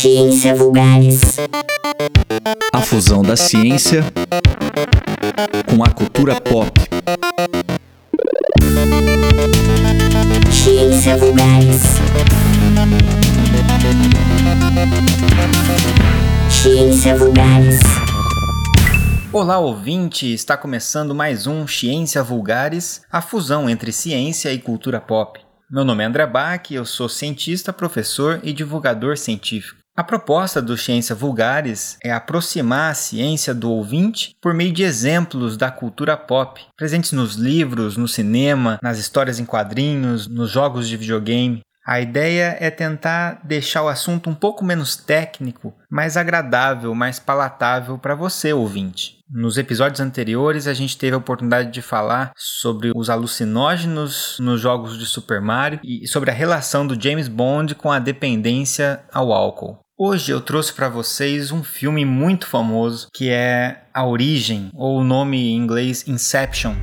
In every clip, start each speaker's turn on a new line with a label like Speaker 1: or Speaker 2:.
Speaker 1: Ciência Vulgares.
Speaker 2: A fusão da ciência com a cultura pop.
Speaker 1: Ciência Vulgares. Ciência Vulgares.
Speaker 3: Olá, ouvinte! Está começando mais um Ciência Vulgares, a fusão entre ciência e cultura pop. Meu nome é André Bach, eu sou cientista, professor e divulgador científico. A proposta do Ciência Vulgares é aproximar a ciência do ouvinte por meio de exemplos da cultura pop, presentes nos livros, no cinema, nas histórias em quadrinhos, nos jogos de videogame. A ideia é tentar deixar o assunto um pouco menos técnico, mais agradável, mais palatável para você, ouvinte. Nos episódios anteriores, a gente teve a oportunidade de falar sobre os alucinógenos nos jogos de Super Mario e sobre a relação do James Bond com a dependência ao álcool. Hoje eu trouxe para vocês um filme muito famoso que é A Origem, ou o nome em inglês Inception.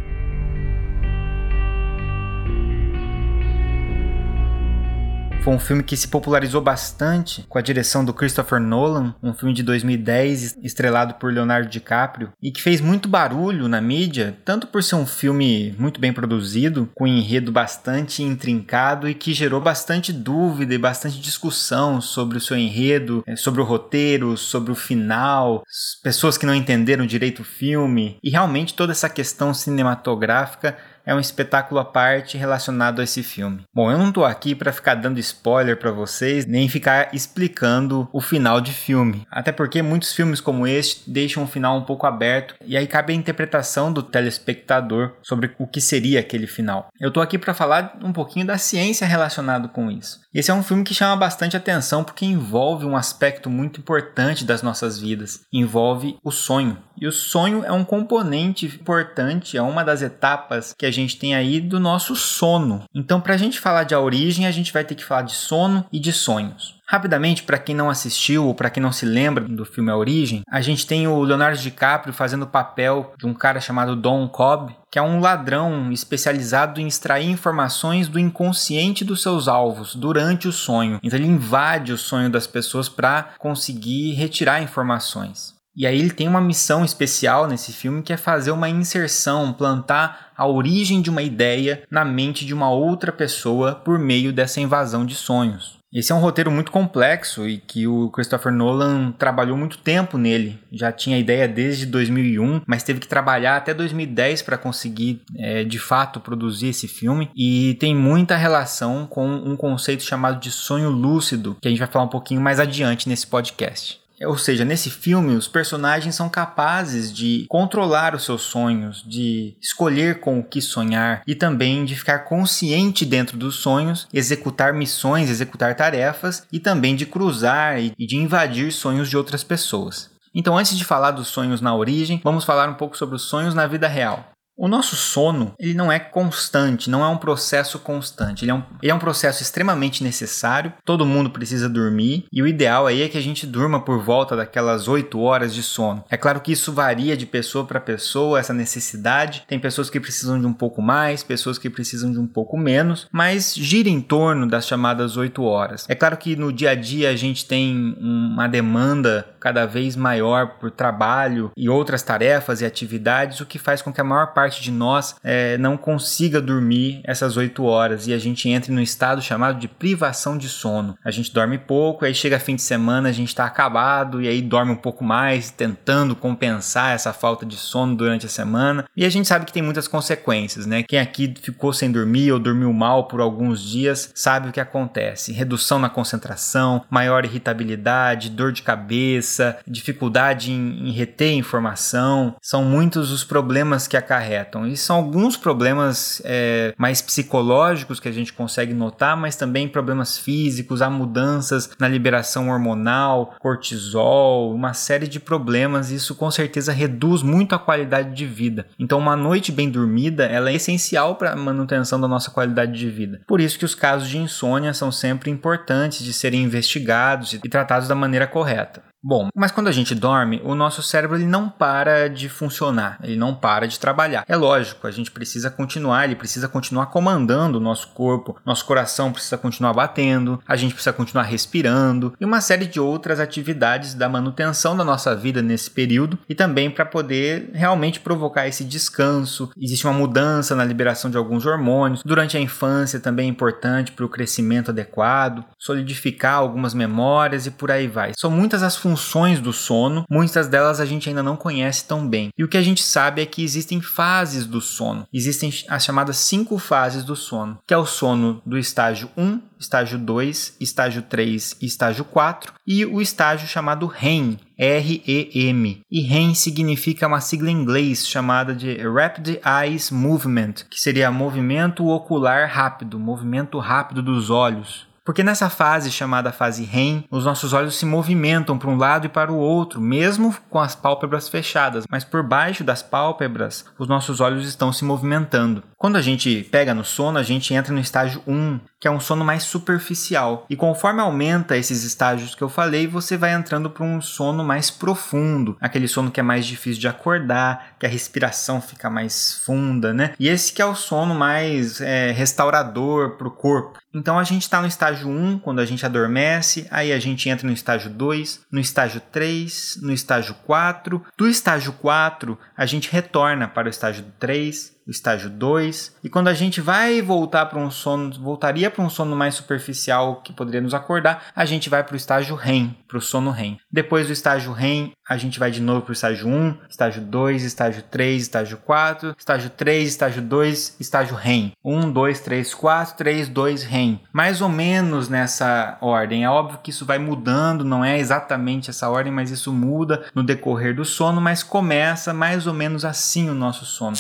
Speaker 3: Foi um filme que se popularizou bastante com a direção do Christopher Nolan, um filme de 2010 estrelado por Leonardo DiCaprio e que fez muito barulho na mídia, tanto por ser um filme muito bem produzido, com um enredo bastante intrincado e que gerou bastante dúvida e bastante discussão sobre o seu enredo, eh, sobre o roteiro, sobre o final, pessoas que não entenderam direito o filme e realmente toda essa questão cinematográfica é um espetáculo à parte relacionado a esse filme. Bom, eu não tô aqui para ficar dando spoiler para vocês, nem ficar explicando o final de filme. Até porque muitos filmes como este deixam o final um pouco aberto e aí cabe a interpretação do telespectador sobre o que seria aquele final. Eu tô aqui para falar um pouquinho da ciência relacionada com isso. Esse é um filme que chama bastante atenção porque envolve um aspecto muito importante das nossas vidas. Envolve o sonho. E o sonho é um componente importante, é uma das etapas que a gente tem aí do nosso sono. Então, para a gente falar de origem, a gente vai ter que falar de sono e de sonhos. Rapidamente, para quem não assistiu ou para quem não se lembra do filme A Origem, a gente tem o Leonardo DiCaprio fazendo o papel de um cara chamado Don Cobb, que é um ladrão especializado em extrair informações do inconsciente dos seus alvos durante o sonho. Então ele invade o sonho das pessoas para conseguir retirar informações. E aí ele tem uma missão especial nesse filme que é fazer uma inserção, plantar a origem de uma ideia na mente de uma outra pessoa por meio dessa invasão de sonhos. Esse é um roteiro muito complexo e que o Christopher Nolan trabalhou muito tempo nele. Já tinha a ideia desde 2001, mas teve que trabalhar até 2010 para conseguir é, de fato produzir esse filme. E tem muita relação com um conceito chamado de sonho lúcido, que a gente vai falar um pouquinho mais adiante nesse podcast. Ou seja, nesse filme, os personagens são capazes de controlar os seus sonhos, de escolher com o que sonhar e também de ficar consciente dentro dos sonhos, executar missões, executar tarefas e também de cruzar e de invadir sonhos de outras pessoas. Então, antes de falar dos sonhos na origem, vamos falar um pouco sobre os sonhos na vida real. O nosso sono, ele não é constante, não é um processo constante. Ele é um, ele é um processo extremamente necessário. Todo mundo precisa dormir e o ideal aí é que a gente durma por volta daquelas 8 horas de sono. É claro que isso varia de pessoa para pessoa, essa necessidade. Tem pessoas que precisam de um pouco mais, pessoas que precisam de um pouco menos, mas gira em torno das chamadas 8 horas. É claro que no dia a dia a gente tem uma demanda cada vez maior por trabalho e outras tarefas e atividades, o que faz com que a maior parte parte de nós é, não consiga dormir essas 8 horas e a gente entre num estado chamado de privação de sono. A gente dorme pouco, aí chega fim de semana, a gente está acabado e aí dorme um pouco mais, tentando compensar essa falta de sono durante a semana. E a gente sabe que tem muitas consequências, né? Quem aqui ficou sem dormir ou dormiu mal por alguns dias sabe o que acontece: redução na concentração, maior irritabilidade, dor de cabeça, dificuldade em, em reter informação. São muitos os problemas que acarretam acarretam. E são alguns problemas é, mais psicológicos que a gente consegue notar, mas também problemas físicos, há mudanças na liberação hormonal, cortisol, uma série de problemas. Isso com certeza reduz muito a qualidade de vida. Então, uma noite bem dormida ela é essencial para a manutenção da nossa qualidade de vida. Por isso que os casos de insônia são sempre importantes de serem investigados e tratados da maneira correta. Bom, mas quando a gente dorme, o nosso cérebro ele não para de funcionar, ele não para de trabalhar. É lógico, a gente precisa continuar, ele precisa continuar comandando o nosso corpo, nosso coração precisa continuar batendo, a gente precisa continuar respirando e uma série de outras atividades da manutenção da nossa vida nesse período e também para poder realmente provocar esse descanso. Existe uma mudança na liberação de alguns hormônios. Durante a infância também é importante para o crescimento adequado, solidificar algumas memórias e por aí vai. São muitas as funções funções do sono, muitas delas a gente ainda não conhece tão bem. E o que a gente sabe é que existem fases do sono. Existem as chamadas cinco fases do sono, que é o sono do estágio 1, estágio 2, estágio 3 e estágio 4, e o estágio chamado REM, R-E-M. E REM significa uma sigla em inglês chamada de Rapid Eyes Movement, que seria movimento ocular rápido, movimento rápido dos olhos. Porque nessa fase chamada fase REM, os nossos olhos se movimentam para um lado e para o outro, mesmo com as pálpebras fechadas, mas por baixo das pálpebras, os nossos olhos estão se movimentando. Quando a gente pega no sono, a gente entra no estágio 1, que é um sono mais superficial. E conforme aumenta esses estágios que eu falei, você vai entrando para um sono mais profundo, aquele sono que é mais difícil de acordar, que a respiração fica mais funda, né? E esse que é o sono mais é, restaurador para o corpo. Então a gente está no estágio 1, quando a gente adormece, aí a gente entra no estágio 2, no estágio 3, no estágio 4. Do estágio 4, a gente retorna para o estágio 3, o estágio 2. E quando a gente vai voltar para um sono, voltaria para um sono mais superficial que poderia nos acordar, a gente vai para o estágio REM, para o sono REM. Depois do estágio REM, a gente vai de novo para o estágio 1, estágio 2, estágio 3, estágio 4, estágio 3, estágio 2, estágio REM. 1, 2, 3, 4, 3, 2, REM. Mais ou menos nessa ordem. É óbvio que isso vai mudando, não é exatamente essa ordem, mas isso muda no decorrer do sono, mas começa mais ou menos assim o nosso sono.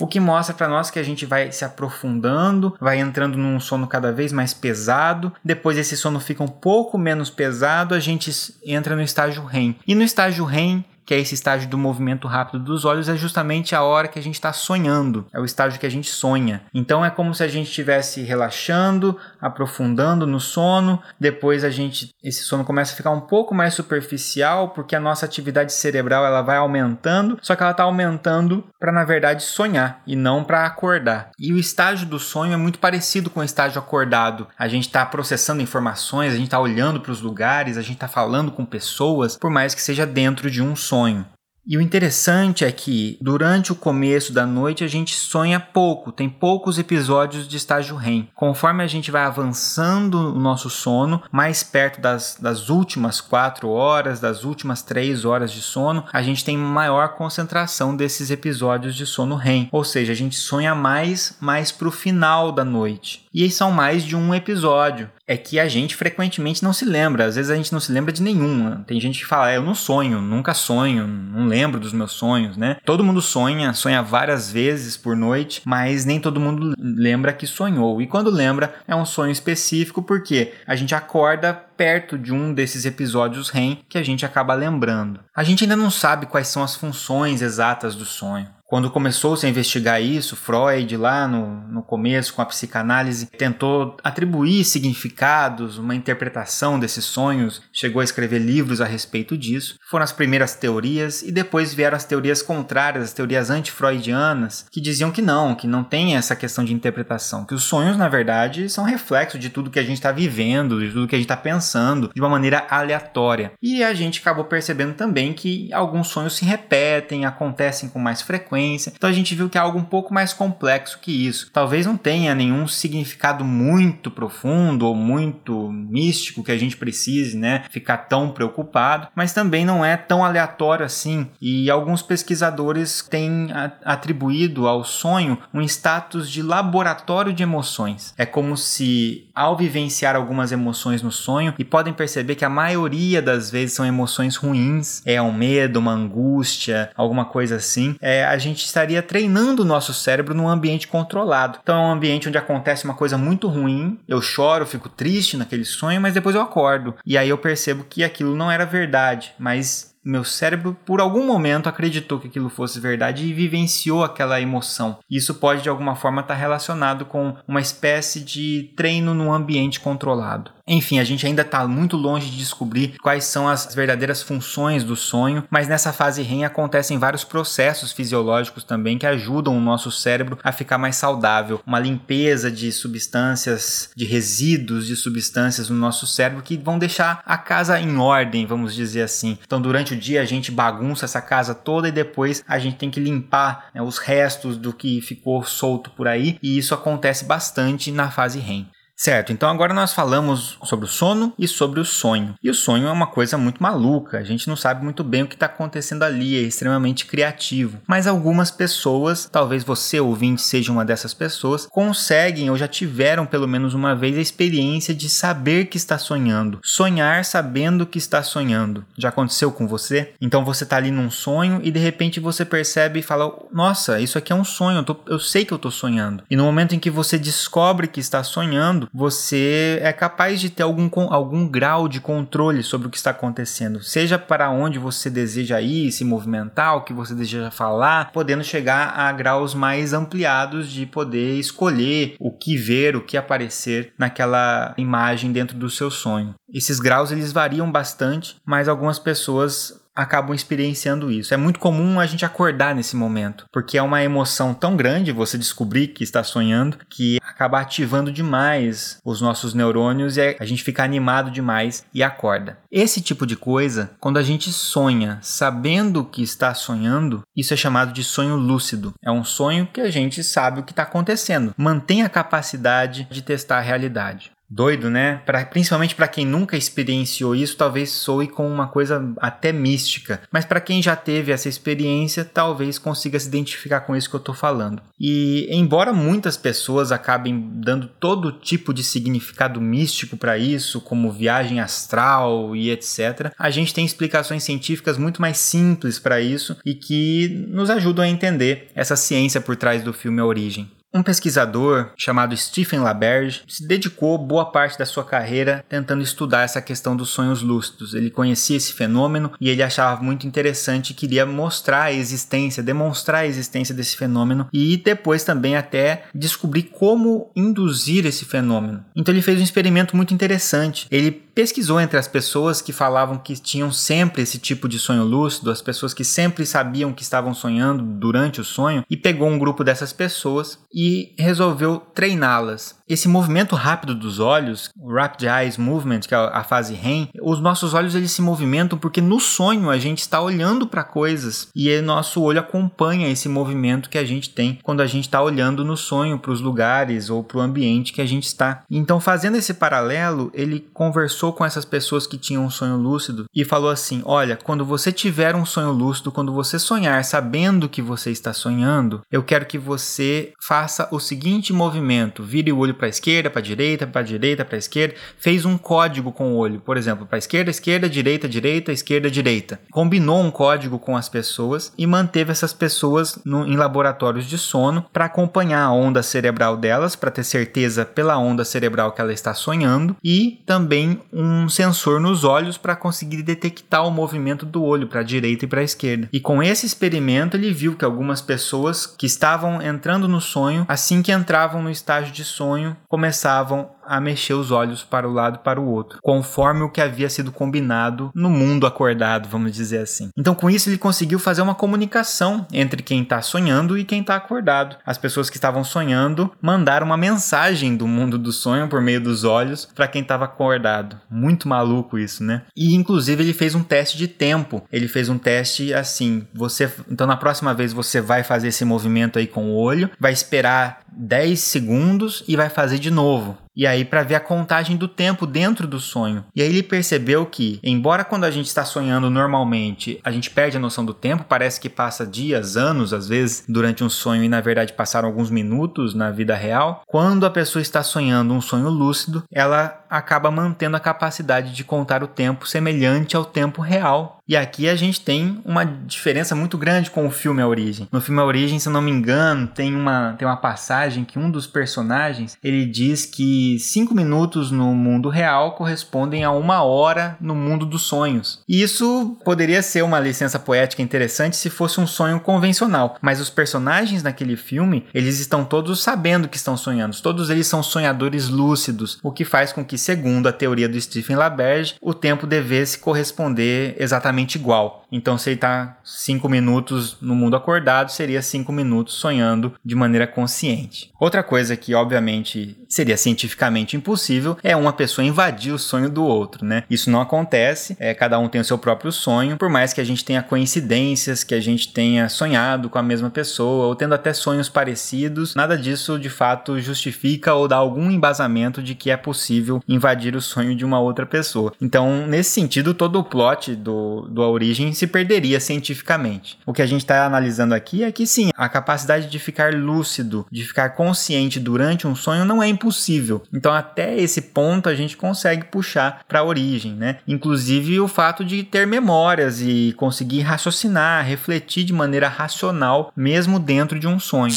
Speaker 3: O que mostra para nós que a gente vai se aprofundando, vai entrando num sono cada vez mais pesado. Depois esse sono fica um pouco menos pesado, a gente entra no estágio REM. E no estágio REM que é esse estágio do movimento rápido dos olhos, é justamente a hora que a gente está sonhando. É o estágio que a gente sonha. Então é como se a gente estivesse relaxando, aprofundando no sono. Depois a gente, esse sono começa a ficar um pouco mais superficial, porque a nossa atividade cerebral ela vai aumentando, só que ela está aumentando para na verdade sonhar e não para acordar. E o estágio do sonho é muito parecido com o estágio acordado. A gente está processando informações, a gente está olhando para os lugares, a gente está falando com pessoas, por mais que seja dentro de um sonho sonho. E o interessante é que durante o começo da noite a gente sonha pouco, tem poucos episódios de estágio REM. Conforme a gente vai avançando o nosso sono, mais perto das, das últimas quatro horas, das últimas três horas de sono, a gente tem maior concentração desses episódios de sono REM. Ou seja, a gente sonha mais, mais para o final da noite. E são mais de um episódio é que a gente frequentemente não se lembra. Às vezes a gente não se lembra de nenhuma. Tem gente que fala, é, eu não sonho, nunca sonho, não lembro dos meus sonhos, né? Todo mundo sonha, sonha várias vezes por noite, mas nem todo mundo lembra que sonhou. E quando lembra, é um sonho específico porque a gente acorda perto de um desses episódios REM que a gente acaba lembrando. A gente ainda não sabe quais são as funções exatas do sonho. Quando começou-se a investigar isso, Freud, lá no, no começo, com a psicanálise, tentou atribuir significados, uma interpretação desses sonhos, chegou a escrever livros a respeito disso. Foram as primeiras teorias, e depois vieram as teorias contrárias, as teorias anti-freudianas, que diziam que não, que não tem essa questão de interpretação, que os sonhos, na verdade, são reflexo de tudo que a gente está vivendo, de tudo que a gente está pensando, de uma maneira aleatória. E a gente acabou percebendo também que alguns sonhos se repetem, acontecem com mais frequência frequência. Então a gente viu que é algo um pouco mais complexo que isso. Talvez não tenha nenhum significado muito profundo ou muito místico que a gente precise, né, ficar tão preocupado, mas também não é tão aleatório assim. E alguns pesquisadores têm atribuído ao sonho um status de laboratório de emoções. É como se ao vivenciar algumas emoções no sonho e podem perceber que a maioria das vezes são emoções ruins, é um medo, uma angústia, alguma coisa assim. É, a gente estaria treinando o nosso cérebro num ambiente controlado. Então é um ambiente onde acontece uma coisa muito ruim, eu choro, fico triste naquele sonho, mas depois eu acordo. E aí eu percebo que aquilo não era verdade, mas meu cérebro, por algum momento, acreditou que aquilo fosse verdade e vivenciou aquela emoção. Isso pode, de alguma forma, estar relacionado com uma espécie de treino num ambiente controlado. Enfim, a gente ainda está muito longe de descobrir quais são as verdadeiras funções do sonho, mas nessa fase REM acontecem vários processos fisiológicos também que ajudam o nosso cérebro a ficar mais saudável. Uma limpeza de substâncias, de resíduos de substâncias no nosso cérebro que vão deixar a casa em ordem, vamos dizer assim. Então, durante o dia a gente bagunça essa casa toda e depois a gente tem que limpar né, os restos do que ficou solto por aí, e isso acontece bastante na fase REM. Certo, então agora nós falamos sobre o sono e sobre o sonho. E o sonho é uma coisa muito maluca, a gente não sabe muito bem o que está acontecendo ali, é extremamente criativo. Mas algumas pessoas, talvez você ouvinte seja uma dessas pessoas, conseguem ou já tiveram pelo menos uma vez a experiência de saber que está sonhando. Sonhar sabendo que está sonhando. Já aconteceu com você? Então você está ali num sonho e de repente você percebe e fala: Nossa, isso aqui é um sonho, eu, tô, eu sei que eu estou sonhando. E no momento em que você descobre que está sonhando, você é capaz de ter algum, algum grau de controle sobre o que está acontecendo, seja para onde você deseja ir, se movimentar, o que você deseja falar, podendo chegar a graus mais ampliados de poder escolher o que ver, o que aparecer naquela imagem dentro do seu sonho. Esses graus eles variam bastante, mas algumas pessoas acabam experienciando isso. É muito comum a gente acordar nesse momento, porque é uma emoção tão grande você descobrir que está sonhando que acaba ativando demais os nossos neurônios e a gente fica animado demais e acorda. Esse tipo de coisa, quando a gente sonha sabendo que está sonhando, isso é chamado de sonho lúcido. É um sonho que a gente sabe o que está acontecendo. Mantém a capacidade de testar a realidade. Doido, né? Pra, principalmente para quem nunca experienciou isso, talvez soe com uma coisa até mística. Mas para quem já teve essa experiência, talvez consiga se identificar com isso que eu tô falando. E embora muitas pessoas acabem dando todo tipo de significado místico para isso, como viagem astral e etc, a gente tem explicações científicas muito mais simples para isso e que nos ajudam a entender essa ciência por trás do filme A Origem. Um pesquisador chamado Stephen LaBerge se dedicou boa parte da sua carreira tentando estudar essa questão dos sonhos lúcidos. Ele conhecia esse fenômeno e ele achava muito interessante e queria mostrar a existência, demonstrar a existência desse fenômeno e depois também até descobrir como induzir esse fenômeno. Então ele fez um experimento muito interessante. Ele pesquisou entre as pessoas que falavam que tinham sempre esse tipo de sonho lúcido, as pessoas que sempre sabiam que estavam sonhando durante o sonho, e pegou um grupo dessas pessoas e resolveu treiná-las. Esse movimento rápido dos olhos, o Rapid Eyes Movement, que é a fase REM, os nossos olhos eles se movimentam porque no sonho a gente está olhando para coisas e nosso olho acompanha esse movimento que a gente tem quando a gente está olhando no sonho para os lugares ou para o ambiente que a gente está. Então, fazendo esse paralelo, ele conversou com essas pessoas que tinham um sonho lúcido e falou assim: Olha, quando você tiver um sonho lúcido, quando você sonhar sabendo que você está sonhando, eu quero que você faça o seguinte movimento: vire o olho para esquerda, para direita, para direita, para esquerda. Fez um código com o olho, por exemplo, para esquerda, esquerda, direita, direita, esquerda, direita. Combinou um código com as pessoas e manteve essas pessoas no, em laboratórios de sono para acompanhar a onda cerebral delas, para ter certeza pela onda cerebral que ela está sonhando e também um sensor nos olhos para conseguir detectar o movimento do olho para a direita e para a esquerda. E com esse experimento ele viu que algumas pessoas que estavam entrando no sonho, assim que entravam no estágio de sonho, começavam a mexer os olhos para o lado e para o outro, conforme o que havia sido combinado no mundo acordado, vamos dizer assim. Então, com isso, ele conseguiu fazer uma comunicação entre quem está sonhando e quem está acordado. As pessoas que estavam sonhando mandaram uma mensagem do mundo do sonho por meio dos olhos para quem estava acordado. Muito maluco isso, né? E inclusive ele fez um teste de tempo. Ele fez um teste assim, você, então na próxima vez você vai fazer esse movimento aí com o olho, vai esperar 10 segundos e vai fazer de novo. E aí para ver a contagem do tempo dentro do sonho. E aí ele percebeu que, embora quando a gente está sonhando normalmente, a gente perde a noção do tempo, parece que passa dias, anos às vezes durante um sonho e na verdade passaram alguns minutos na vida real. Quando a pessoa está sonhando um sonho lúcido, ela acaba mantendo a capacidade de contar o tempo semelhante ao tempo real E aqui a gente tem uma diferença muito grande com o filme A Origem. No filme A Origem, se eu não me engano, tem uma, tem uma passagem que um dos personagens ele diz que cinco minutos no mundo real correspondem a uma hora no mundo dos sonhos. E isso poderia ser uma licença poética interessante se fosse um sonho convencional, mas os personagens naquele filme eles estão todos sabendo que estão sonhando. Todos eles são sonhadores lúcidos, o que faz com que, segundo a teoria do Stephen LaBerge, o tempo devesse corresponder exatamente igual. Então, se ele está cinco minutos no mundo acordado, seria cinco minutos sonhando de maneira consciente. Outra coisa que, obviamente, seria cientificamente impossível é uma pessoa invadir o sonho do outro, né? Isso não acontece, é, cada um tem o seu próprio sonho, por mais que a gente tenha coincidências, que a gente tenha sonhado com a mesma pessoa, ou tendo até sonhos parecidos, nada disso de fato justifica ou dá algum embasamento de que é possível invadir o sonho de uma outra pessoa. Então, nesse sentido, todo o plot do, do A Origem se perderia cientificamente. O que a gente está analisando aqui é que sim, a capacidade de ficar lúcido, de ficar consciente durante um sonho não é impossível. Então, até esse ponto a gente consegue puxar para a origem, né? Inclusive o fato de ter memórias e conseguir raciocinar, refletir de maneira racional, mesmo dentro de um sonho.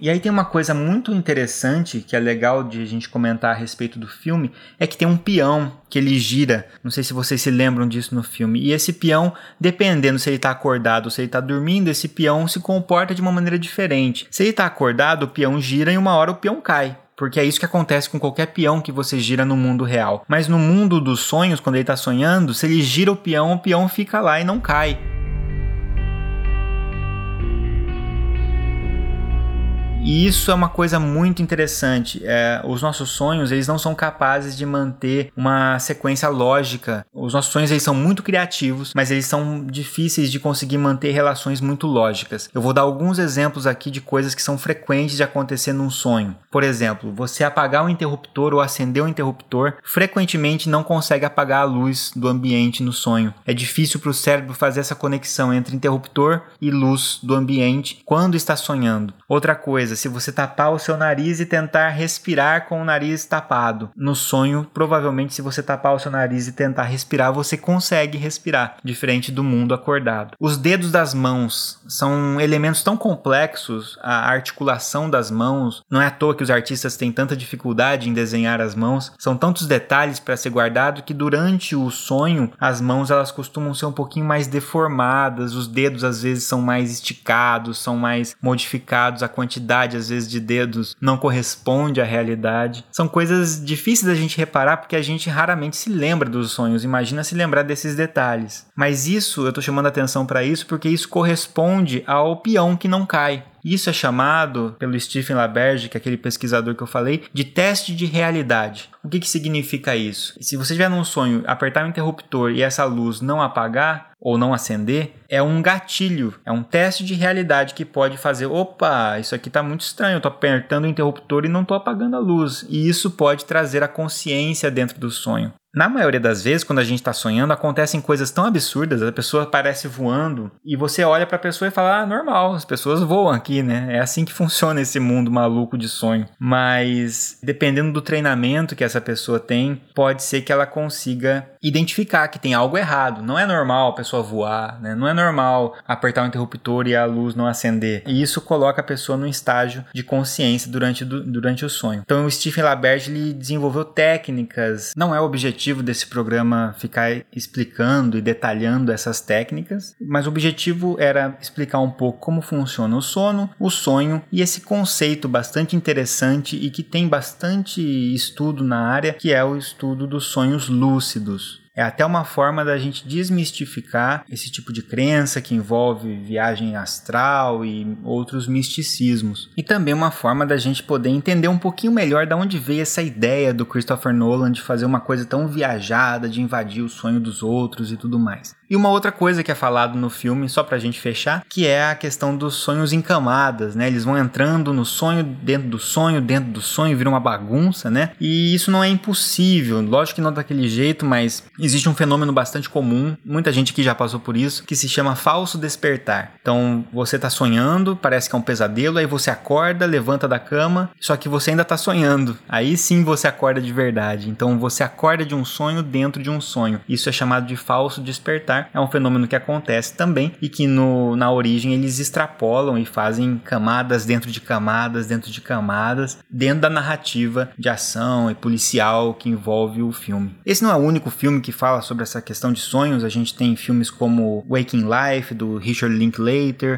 Speaker 3: E aí tem uma coisa muito interessante que é legal de a gente comentar a respeito do filme, é que tem um peão que ele gira. Não sei se vocês se lembram disso no filme. E esse peão, dependendo se ele está acordado ou se ele está dormindo, esse peão se comporta de uma maneira diferente. Se ele está acordado, o peão gira e uma hora o peão cai. Porque é isso que acontece com qualquer peão que você gira no mundo real. Mas no mundo dos sonhos, quando ele está sonhando, se ele gira o peão, o peão fica lá e não cai. E isso é uma coisa muito interessante. É, os nossos sonhos, eles não são capazes de manter uma sequência lógica. Os nossos sonhos, eles são muito criativos, mas eles são difíceis de conseguir manter relações muito lógicas. Eu vou dar alguns exemplos aqui de coisas que são frequentes de acontecer num sonho. Por exemplo, você apagar o interruptor ou acender o interruptor, frequentemente não consegue apagar a luz do ambiente no sonho. É difícil para o cérebro fazer essa conexão entre interruptor e luz do ambiente quando está sonhando. Outra coisa, coisa, se você tapar o seu nariz e tentar respirar com o nariz tapado. No sonho, provavelmente, se você tapar o seu nariz e tentar respirar, você consegue respirar, diferente do mundo acordado. Os dedos das mãos são elementos tão complexos, a articulação das mãos. Não é à toa que os artistas têm tanta dificuldade em desenhar as mãos. São tantos detalhes para ser guardado que durante o sonho as mãos elas costumam ser um pouquinho mais deformadas, os dedos às vezes são mais esticados, são mais modificados, a quantidade quantidade, às vezes, de dedos não corresponde à realidade. São coisas difíceis da gente reparar porque a gente raramente se lembra dos sonhos. Imagina se lembrar desses detalhes. Mas isso, eu tô chamando atenção para isso porque isso corresponde ao peão que não cai. Isso é chamado pelo Stephen LaBerge, que é aquele pesquisador que eu falei, de teste de realidade. O que, que significa isso? Se você estiver num sonho, apertar o interruptor e essa luz não apagar ou não acender, é um gatilho, é um teste de realidade que pode fazer, opa, isso aqui está muito estranho, eu estou apertando o interruptor e não estou apagando a luz. E isso pode trazer a consciência dentro do sonho. Na maioria das vezes, quando a gente está sonhando, acontecem coisas tão absurdas, a pessoa aparece voando e você olha para a pessoa e fala: ah, normal, as pessoas voam aqui, né? É assim que funciona esse mundo maluco de sonho. Mas dependendo do treinamento que essa pessoa tem, pode ser que ela consiga identificar que tem algo errado. Não é normal a pessoa voar, né? Não é normal apertar o interruptor e a luz não acender. E isso coloca a pessoa num estágio de consciência durante, durante o sonho. Então o Stephen LaBerge ele desenvolveu técnicas, não é o objetivo objetivo desse programa ficar explicando e detalhando essas técnicas, mas o objetivo era explicar um pouco como funciona o sono, o sonho e esse conceito bastante interessante e que tem bastante estudo na área, que é o estudo dos sonhos lúcidos. É até uma forma da gente desmistificar esse tipo de crença que envolve viagem astral e outros misticismos. E também uma forma da gente poder entender um pouquinho melhor de onde veio essa ideia do Christopher Nolan de fazer uma coisa tão viajada, de invadir o sonho dos outros e tudo mais. E uma outra coisa que é falado no filme, só pra gente fechar, que é a questão dos sonhos em camadas, né? Eles vão entrando no sonho, dentro do sonho, dentro do sonho, vira uma bagunça, né? E isso não é impossível, lógico que não daquele jeito, mas existe um fenômeno bastante comum, muita gente aqui já passou por isso, que se chama falso despertar. Então você tá sonhando, parece que é um pesadelo, aí você acorda, levanta da cama, só que você ainda tá sonhando. Aí sim você acorda de verdade. Então você acorda de um sonho dentro de um sonho. Isso é chamado de falso despertar. É um fenômeno que acontece também e que no, na origem eles extrapolam e fazem camadas dentro de camadas, dentro de camadas, dentro da narrativa de ação e policial que envolve o filme. Esse não é o único filme que fala sobre essa questão de sonhos. A gente tem filmes como Waking Life, do Richard Linklater.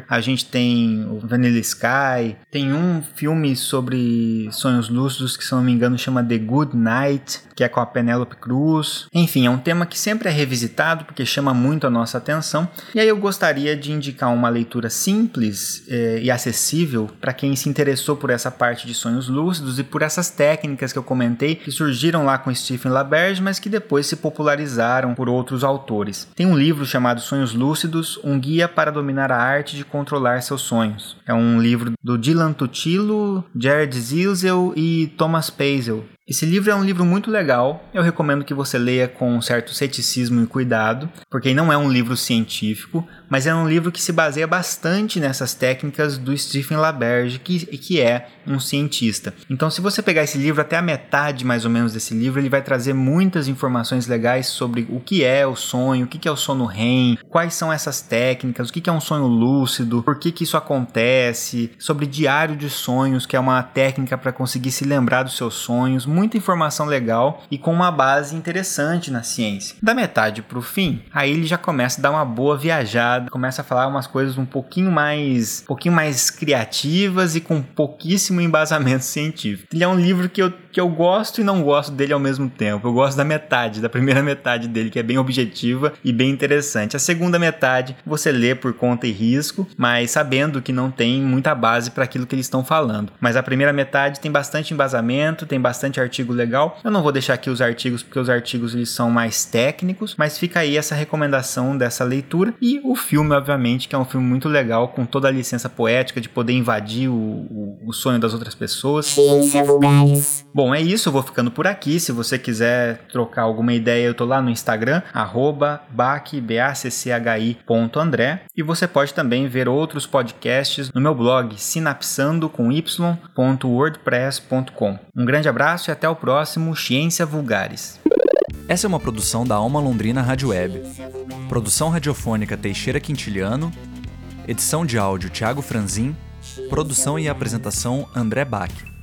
Speaker 3: A gente tem o Vanilla Sky. Tem um filme sobre sonhos lúcidos que, se não me engano, chama The Good Night, que é com a Penélope Cruz. Enfim, é um tema que sempre é revisitado porque chama muito a nossa atenção. E aí eu gostaria de indicar uma leitura simples eh, e acessível para quem se interessou por essa parte de sonhos lúcidos e por essas técnicas que eu comentei que surgiram lá com Stephen LaBerge, mas que depois se popularizaram por outros autores. Tem um livro chamado Sonhos Lúcidos, um guia para dominar a arte de controlar seus sonhos. É um livro do Dylan Tuchilo, Jared Zilzel e Thomas Pazel. Esse livro é um livro muito legal. Eu recomendo que você leia com um certo ceticismo e cuidado, porque não é um livro científico, mas é um livro que se baseia bastante nessas técnicas do Stephen LaBerge, que, que é um cientista. Então, se você pegar esse livro até a metade mais ou menos desse livro, ele vai trazer muitas informações legais sobre o que é o sonho, o que é o sono REM, quais são essas técnicas, o que é um sonho lúcido, por que, que isso acontece, sobre diário de sonhos, que é uma técnica para conseguir se lembrar dos seus sonhos muita informação legal e com uma base interessante na ciência. Da metade para o fim, aí ele já começa a dar uma boa viajada, começa a falar umas coisas um pouquinho mais, um pouquinho mais criativas e com pouquíssimo embasamento científico. Ele é um livro que eu, que eu gosto e não gosto dele ao mesmo tempo. Eu gosto da metade, da primeira metade dele, que é bem objetiva e bem interessante. A segunda metade você lê por conta e risco, mas sabendo que não tem muita base para aquilo que eles estão falando. Mas a primeira metade tem bastante embasamento, tem bastante artigo legal. Eu não vou deixar aqui os artigos porque os artigos eles são mais técnicos, mas fica aí essa recomendação dessa leitura e o filme, obviamente, que é um filme muito legal com toda a licença poética de poder invadir o, o, o sonho das outras pessoas. Bom, é isso, eu vou ficando por aqui. Se você quiser trocar alguma ideia, eu tô lá no Instagram, arroba bacchi.andré e você pode também ver outros podcasts no meu blog sinapsando com y.wordpress.com. Um grande abraço e até o próximo Ciência Vulgares.
Speaker 2: Essa é uma produção da Alma Londrina Rádio Web. Produção radiofônica Teixeira Quintiliano. Edição de áudio Thiago Franzin. Produção e apresentação André Bach.